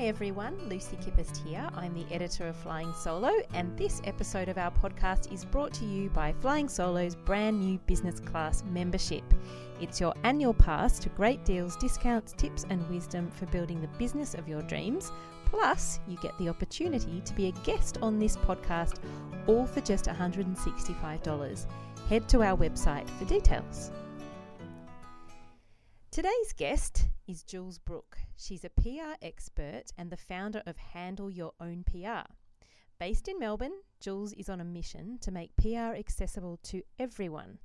Hi everyone, Lucy Kippist here. I'm the editor of Flying Solo, and this episode of our podcast is brought to you by Flying Solo's brand new business class membership. It's your annual pass to great deals, discounts, tips, and wisdom for building the business of your dreams. Plus, you get the opportunity to be a guest on this podcast, all for just $165. Head to our website for details. Today's guest is Jules Brooke. She's a PR expert and the founder of Handle Your Own PR. Based in Melbourne, Jules is on a mission to make PR accessible to everyone.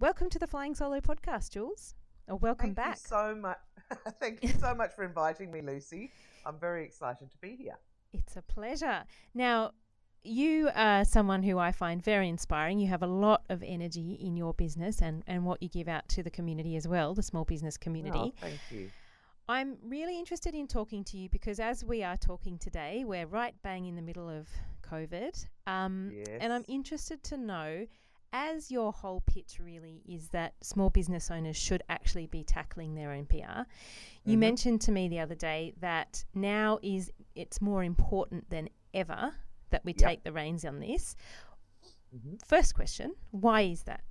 Welcome to the Flying Solo podcast, Jules. Or welcome Thank back. You so much. Thank you so much for inviting me, Lucy. I'm very excited to be here. It's a pleasure. Now, you are someone who I find very inspiring. You have a lot of energy in your business and, and what you give out to the community as well, the small business community. Oh, thank you. I'm really interested in talking to you because as we are talking today, we're right bang in the middle of COVID. Um, yes. And I'm interested to know, as your whole pitch really is that small business owners should actually be tackling their own PR. You Mhm. mentioned to me the other day that now is it's more important than ever that we Yep. take the reins on this. Mhm. First question, why is that?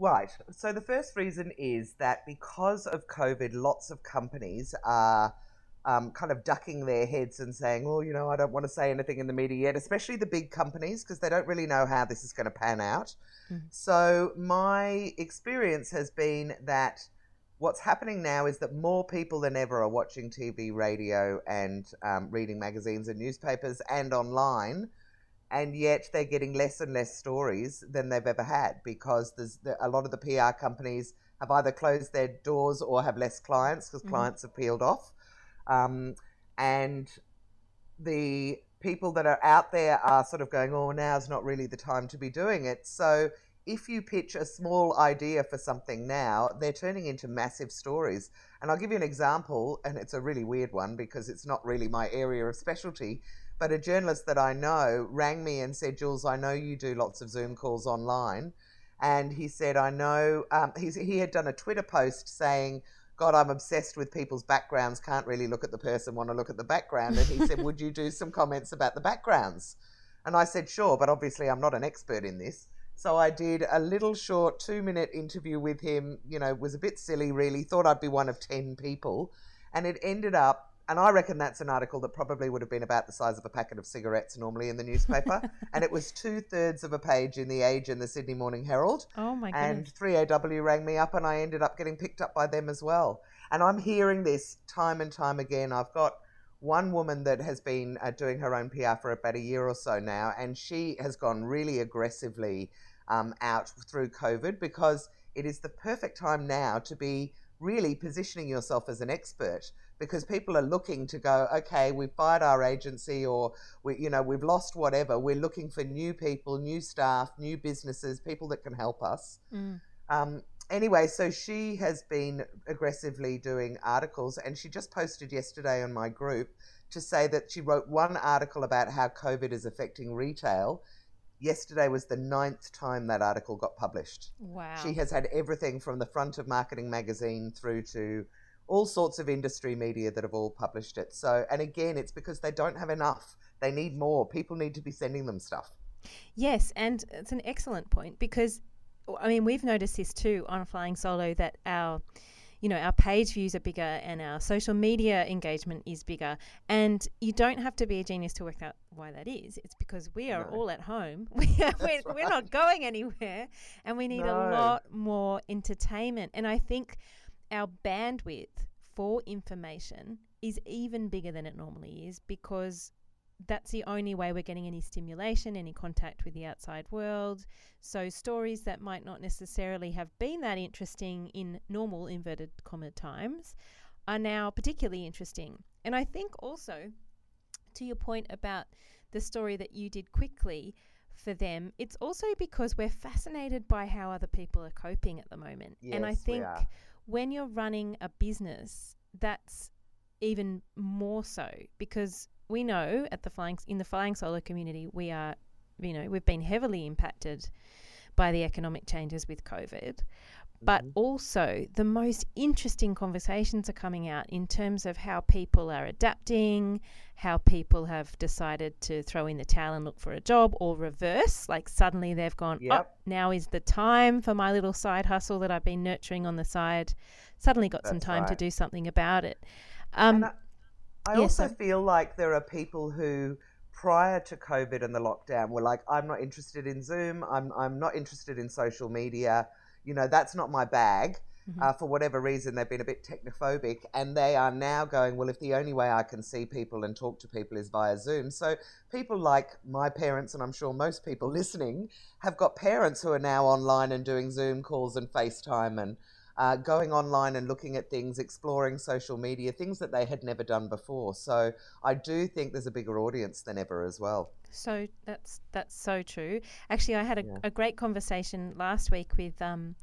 Right. So the first reason is that because of COVID, lots of companies are um, kind of ducking their heads and saying, "Well, you know, I don't want to say anything in the media yet," especially the big companies because they don't really know how this is going to pan out. Mhm. So my experience has been that what's happening now is that more people than ever are watching TV, radio, and um, reading magazines and newspapers and online and yet they're getting less and less stories than they've ever had because there's the, a lot of the PR companies have either closed their doors or have less clients because Mhm. clients have peeled off, um, and the people that are out there are sort of going, "Oh, now's not really the time to be doing it." So if you pitch a small idea for something now, they're turning into massive stories. And I'll give you an example, and it's a really weird one because it's not really my area of specialty. But a journalist that I know rang me and said, Jules, I know you do lots of Zoom calls online. And he said, I know, um, he's, he had done a Twitter post saying, God, I'm obsessed with people's backgrounds, can't really look at the person, want to look at the background. And he said, Would you do some comments about the backgrounds? And I said, Sure, but obviously I'm not an expert in this. So I did a little short two minute interview with him. You know, was a bit silly, really. Thought I'd be one of 10 people. And it ended up, and I reckon that's an article that probably would have been about the size of a packet of cigarettes normally in the newspaper. and it was two thirds of a page in The Age and the Sydney Morning Herald. Oh my And goodness. 3AW rang me up, and I ended up getting picked up by them as well. And I'm hearing this time and time again. I've got one woman that has been uh, doing her own PR for about a year or so now, and she has gone really aggressively um, out through COVID because it is the perfect time now to be really positioning yourself as an expert because people are looking to go okay we've fired our agency or we you know we've lost whatever we're looking for new people new staff new businesses people that can help us Mm. um, anyway, so she has been aggressively doing articles, and she just posted yesterday on my group to say that she wrote one article about how COVID is affecting retail. Yesterday was the ninth time that article got published. Wow. She has had everything from the front of Marketing Magazine through to all sorts of industry media that have all published it. So, and again, it's because they don't have enough. They need more. People need to be sending them stuff. Yes, and it's an excellent point because I mean we've noticed this too on Flying Solo that our you know our page views are bigger and our social media engagement is bigger and you don't have to be a genius to work out why that is it's because we are No. all at home we are, we're, we're not going anywhere and we need a lot more entertainment and i think our bandwidth for information is even bigger than it normally is because that's the only way we're getting any stimulation, any contact with the outside world. So, stories that might not necessarily have been that interesting in normal inverted comma times are now particularly interesting. And I think also, to your point about the story that you did quickly for them, it's also because we're fascinated by how other people are coping at the moment. and I Yes, we think are. When you're running a business, that's even more so because we know at the flying in the flying solo community we are you know we've been heavily impacted by the economic changes with covid but also the most interesting conversations are coming out in terms of how people are adapting, how people have decided to throw in the towel and look for a job, or reverse. Like suddenly they've gone, oh, Yep. now is the time for my little side hustle that I've been nurturing on the side. Suddenly got some That's time to do something about it. Um, I, I yeah, also so- feel like there are people who, prior to COVID and the lockdown, were like, "I'm not interested in Zoom. I'm I'm not interested in social media. You know, that's not my bag." Mhm. Uh, for whatever reason, they've been a bit technophobic, and they are now going, "Well, if the only way I can see people and talk to people is via Zoom," so people like my parents, and I'm sure most people listening, have got parents who are now online and doing Zoom calls and FaceTime and uh, going online and looking at things, exploring social media, things that they had never done before. So I do think there's a bigger audience than ever as well. So that's that's so true. Actually, I had a, Yeah. a great conversation last week with um,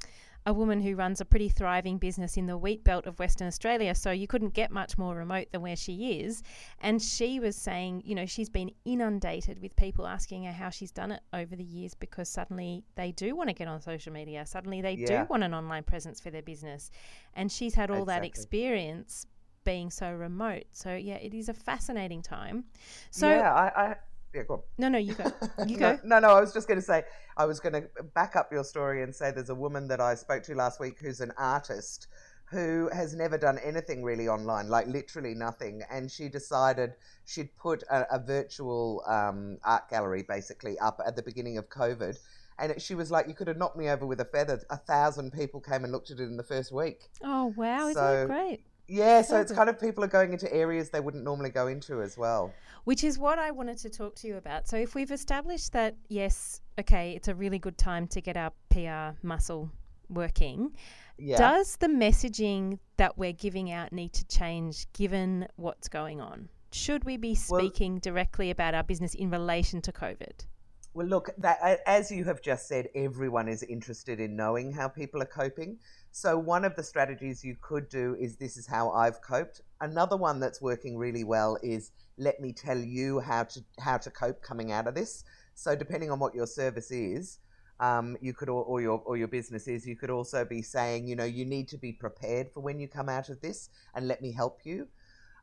a woman who runs a pretty thriving business in the wheat belt of Western Australia. So you couldn't get much more remote than where she is. And she was saying, you know, she's been inundated with people asking her how she's done it over the years because suddenly they do want to get on social media. Suddenly they Yeah. do want an online presence for their business, and she's had all that experience being so remote. So yeah, it is a fascinating time. So yeah, I, I yeah, go on. no, no, you go. You go. no, no. I was just going to say, I was going to back up your story and say there's a woman that I spoke to last week who's an artist who has never done anything really online, like literally nothing. And she decided she'd put a, a virtual um, art gallery basically up at the beginning of COVID. And it, she was like, you could have knocked me over with a feather. A thousand people came and looked at it in the first week. Oh wow, isn't So- that great? Yeah, so it's kind of people are going into areas they wouldn't normally go into as well. Which is what I wanted to talk to you about. So if we've established that yes, okay, it's a really good time to get our PR muscle working, Yeah. does the messaging that we're giving out need to change given what's going on? Should we be Well- speaking directly about our business in relation to COVID? Well, look, that, as you have just said, everyone is interested in knowing how people are coping. So, one of the strategies you could do is this is how I've coped. Another one that's working really well is let me tell you how to how to cope coming out of this. So, depending on what your service is, um, you could or, or your or your business is, you could also be saying, you know, you need to be prepared for when you come out of this, and let me help you.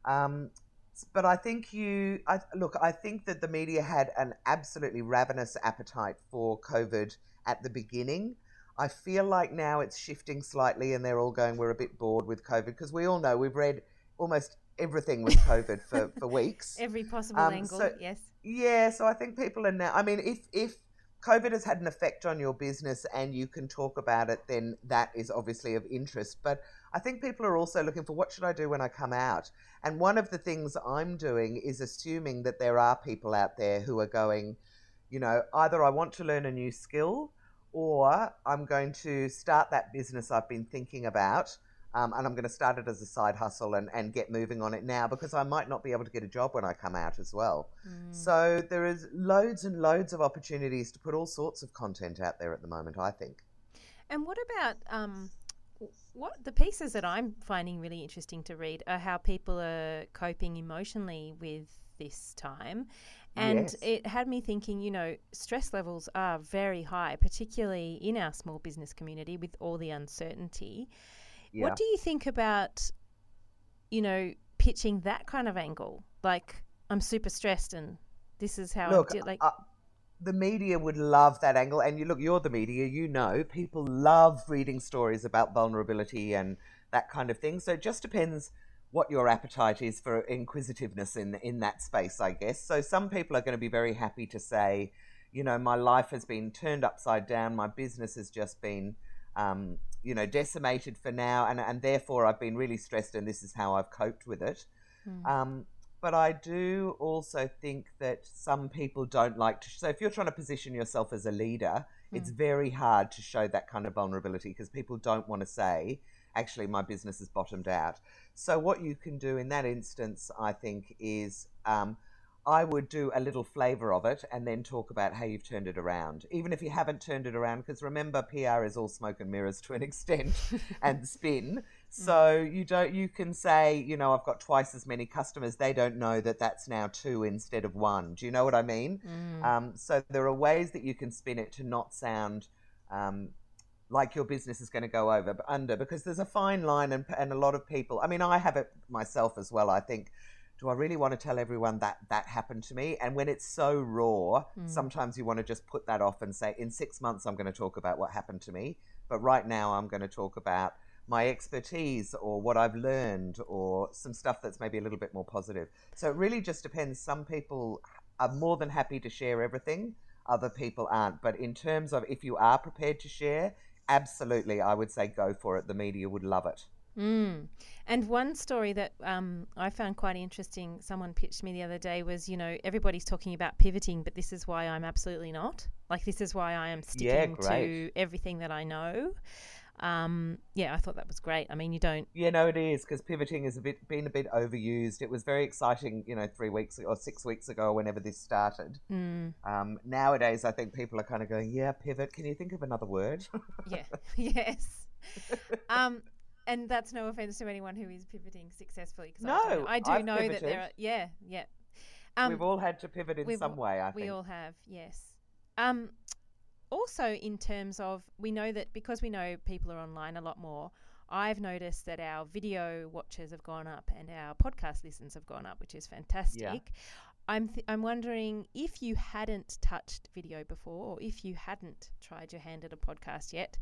Um, but I think you I, look. I think that the media had an absolutely ravenous appetite for COVID at the beginning. I feel like now it's shifting slightly, and they're all going. We're a bit bored with COVID because we all know we've read almost everything with COVID for, for weeks. Every possible Um, angle, so- yes. Yeah, so I think people are now. I mean, if if COVID has had an effect on your business and you can talk about it, then that is obviously of interest. But I think people are also looking for what should I do when I come out. And one of the things I'm doing is assuming that there are people out there who are going, you know, either I want to learn a new skill or I'm going to start that business I've been thinking about. Um, and I'm going to start it as a side hustle and, and get moving on it now because I might not be able to get a job when I come out as well. Mm. So there is loads and loads of opportunities to put all sorts of content out there at the moment, I think. And what about um, what the pieces that I'm finding really interesting to read are how people are coping emotionally with this time. And Yes. it had me thinking, you know, stress levels are very high, particularly in our small business community with all the uncertainty. Yeah. What do you think about, you know, pitching that kind of angle? Like, I'm super stressed and this is how Look, I do like uh, the media would love that angle. And you look, you're the media, you know, people love reading stories about vulnerability and that kind of thing. So it just depends what your appetite is for inquisitiveness in in that space, I guess. So some people are going to be very happy to say, you know, my life has been turned upside down, my business has just been um, you know, decimated for now, and, and therefore I've been really stressed, and this is how I've coped with it. Hmm. Um, but I do also think that some people don't like to. So if you're trying to position yourself as a leader, it's very hard to show that kind of vulnerability because people don't want to say, actually, my business is bottomed out. So what you can do in that instance, I think, is um, I would do a little flavor of it and then talk about how you've turned it around, even if you haven't turned it around. Because remember, PR is all smoke and mirrors to an extent and spin. So you don't. You can say, you know, I've got twice as many customers. They don't know that that's now two instead of one. Do you know what I mean? Mm. Um, so there are ways that you can spin it to not sound um, like your business is going to go over under because there's a fine line and, and a lot of people i mean i have it myself as well i think do i really want to tell everyone that that happened to me and when it's so raw mm. sometimes you want to just put that off and say in six months i'm going to talk about what happened to me but right now i'm going to talk about my expertise or what I've learned or some stuff that's maybe a little bit more positive. So it really just depends. Some people are more than happy to share everything, other people aren't. But in terms of if you are prepared to share, absolutely, I would say go for it. The media would love it. Mm. And one story that um, I found quite interesting, someone pitched me the other day, was you know, everybody's talking about pivoting, but this is why I'm absolutely not. Like, this is why I am sticking yeah, to everything that I know. Um, yeah, I thought that was great. I mean, you don't. Yeah, no, it is because pivoting has a bit been a bit overused. It was very exciting, you know, three weeks or six weeks ago, whenever this started. Mm. Um, nowadays, I think people are kind of going, "Yeah, pivot. Can you think of another word?" yeah. Yes. um, and that's no offense to anyone who is pivoting successfully. Cause no, I do, I do know pivoted. that there are. Yeah, yeah. Um, we've all had to pivot in some way. I think we all have. Yes. Um, also, in terms of, we know that because we know people are online a lot more, I've noticed that our video watches have gone up and our podcast listens have gone up, which is fantastic. Yeah. I'm th- I'm wondering if you hadn't touched video before, or if you hadn't tried your hand at a podcast yet,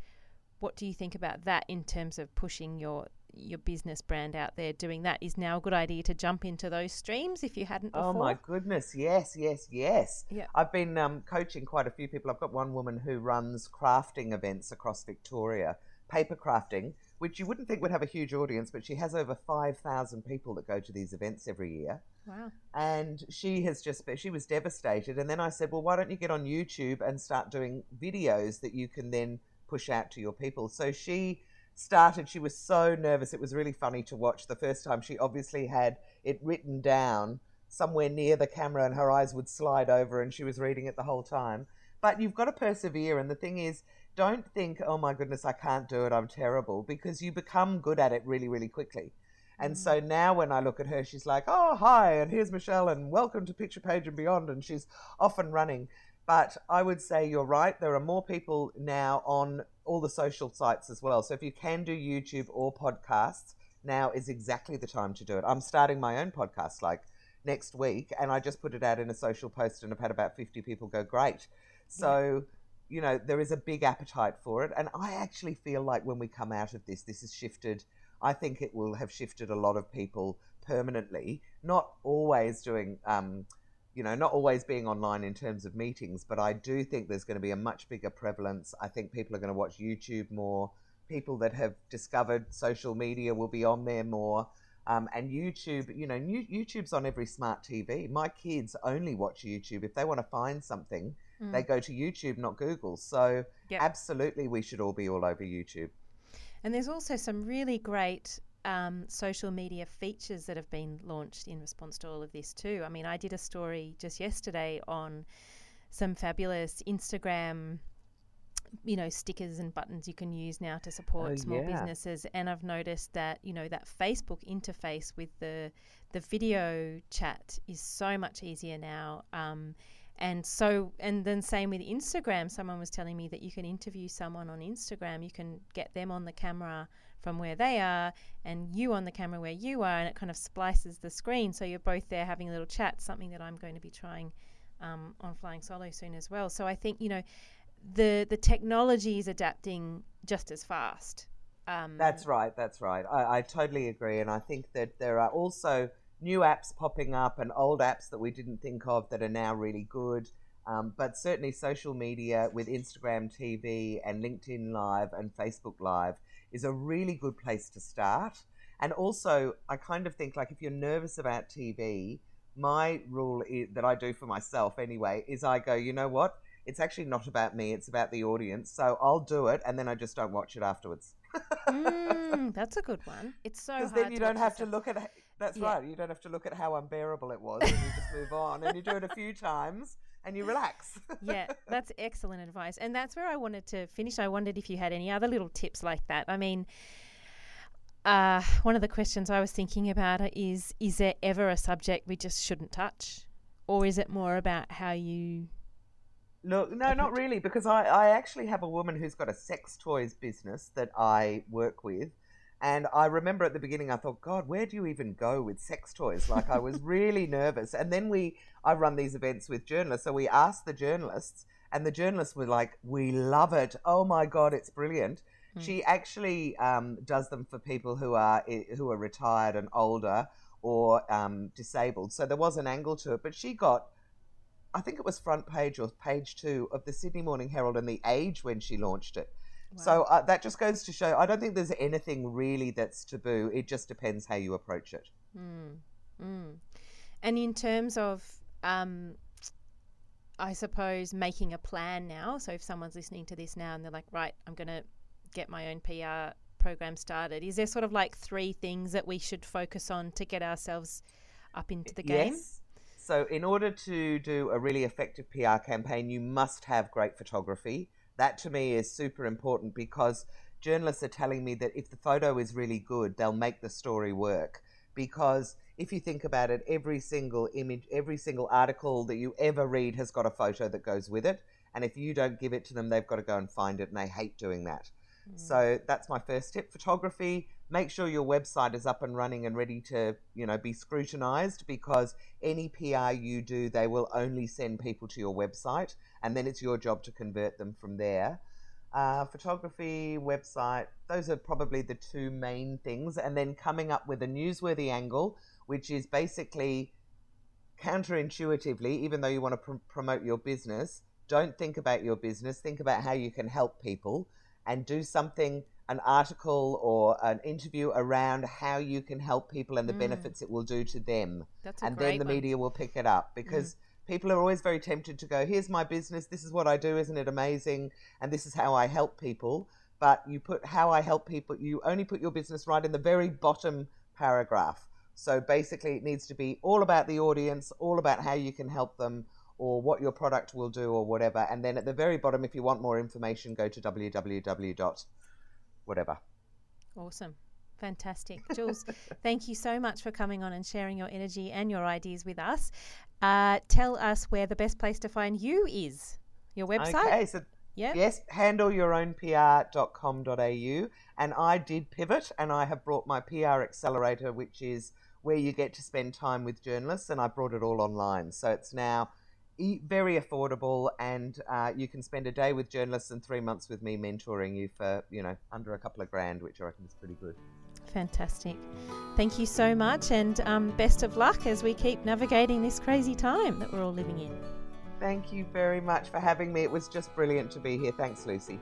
what do you think about that in terms of pushing your your business brand out there doing that is now a good idea to jump into those streams if you hadn't before? Oh my goodness, yes, yes, yes. Yeah. I've been um, coaching quite a few people. I've got one woman who runs crafting events across Victoria, paper crafting, which you wouldn't think would have a huge audience, but she has over 5,000 people that go to these events every year. Wow. And she has just she was devastated and then I said, "Well, why don't you get on YouTube and start doing videos that you can then push out to your people?" So she started, she was so nervous. It was really funny to watch. The first time, she obviously had it written down somewhere near the camera, and her eyes would slide over, and she was reading it the whole time. But you've got to persevere. And the thing is, don't think, oh my goodness, I can't do it, I'm terrible, because you become good at it really, really quickly. And mm. so now when I look at her, she's like, oh, hi, and here's Michelle, and welcome to Picture Page and Beyond. And she's off and running. But I would say you're right. There are more people now on all the social sites as well. So if you can do YouTube or podcasts, now is exactly the time to do it. I'm starting my own podcast like next week, and I just put it out in a social post, and I've had about 50 people go, Great. So, yeah. you know, there is a big appetite for it. And I actually feel like when we come out of this, this has shifted. I think it will have shifted a lot of people permanently, not always doing. Um, you know, not always being online in terms of meetings, but I do think there's going to be a much bigger prevalence. I think people are going to watch YouTube more. People that have discovered social media will be on there more. Um, and YouTube, you know, YouTube's on every smart TV. My kids only watch YouTube. If they want to find something, mm. they go to YouTube, not Google. So, yep. absolutely, we should all be all over YouTube. And there's also some really great um, social media features that have been launched in response to all of this too. I mean, I did a story just yesterday on some fabulous Instagram you know stickers and buttons you can use now to support oh, small yeah. businesses and I've noticed that you know that Facebook interface with the the video chat is so much easier now um, and so and then same with Instagram someone was telling me that you can interview someone on Instagram you can get them on the camera from where they are and you on the camera where you are, and it kind of splices the screen. So you're both there having a little chat, something that I'm going to be trying um, on Flying Solo soon as well. So I think, you know, the, the technology is adapting just as fast. Um, that's right, that's right. I, I totally agree. And I think that there are also new apps popping up and old apps that we didn't think of that are now really good. Um, but certainly social media with Instagram TV and LinkedIn Live and Facebook Live is a really good place to start. And also, I kind of think like if you're nervous about TV, my rule is, that I do for myself anyway is I go, you know what? It's actually not about me, it's about the audience. So I'll do it and then I just don't watch it afterwards. mm, that's a good one. It's so Because then you don't have to look at that's yeah. right. You don't have to look at how unbearable it was and you just move on and you do it a few times and you relax. yeah, that's excellent advice. And that's where I wanted to finish. I wondered if you had any other little tips like that. I mean, uh, one of the questions I was thinking about is is there ever a subject we just shouldn't touch? Or is it more about how you Look, no, not really, because I, I actually have a woman who's got a sex toys business that I work with. And I remember at the beginning, I thought, God, where do you even go with sex toys? Like, I was really nervous. And then we, I run these events with journalists. So we asked the journalists, and the journalists were like, We love it. Oh my God, it's brilliant. Hmm. She actually um, does them for people who are who are retired and older or um, disabled. So there was an angle to it, but she got I think it was front page or page two of the Sydney Morning Herald and the Age when she launched it. Wow. So uh, that just goes to show I don't think there's anything really that's taboo. It just depends how you approach it. Mm. Mm. And in terms of, um, I suppose, making a plan now. So if someone's listening to this now and they're like, right, I'm going to get my own PR program started, is there sort of like three things that we should focus on to get ourselves up into the game? Yes. So, in order to do a really effective PR campaign, you must have great photography. That to me is super important because journalists are telling me that if the photo is really good, they'll make the story work. Because if you think about it, every single image, every single article that you ever read has got a photo that goes with it. And if you don't give it to them, they've got to go and find it, and they hate doing that. Mm. So that's my first tip. Photography, make sure your website is up and running and ready to, you know, be scrutinized because any PR you do, they will only send people to your website and then it's your job to convert them from there. Uh, photography, website, those are probably the two main things. And then coming up with a newsworthy angle, which is basically counterintuitively, even though you want to pr- promote your business, don't think about your business, think about how you can help people and do something an article or an interview around how you can help people and the mm. benefits it will do to them. and then the one. media will pick it up because mm. people are always very tempted to go, here's my business, this is what I do, isn't it amazing? And this is how I help people. But you put how I help people, you only put your business right in the very bottom paragraph. So basically, it needs to be all about the audience, all about how you can help them, or what your product will do, or whatever. And then at the very bottom, if you want more information, go to www whatever. Awesome. Fantastic. Jules, thank you so much for coming on and sharing your energy and your ideas with us. Uh, tell us where the best place to find you is. Your website? Okay, so yep. yes, handleyourownpr.com.au. And I did pivot and I have brought my PR accelerator, which is where you get to spend time with journalists, and I brought it all online. So it's now very affordable, and uh, you can spend a day with journalists and three months with me mentoring you for you know under a couple of grand, which I reckon is pretty good. Fantastic. Thank you so much, and um, best of luck as we keep navigating this crazy time that we're all living in. Thank you very much for having me. It was just brilliant to be here. Thanks, Lucy.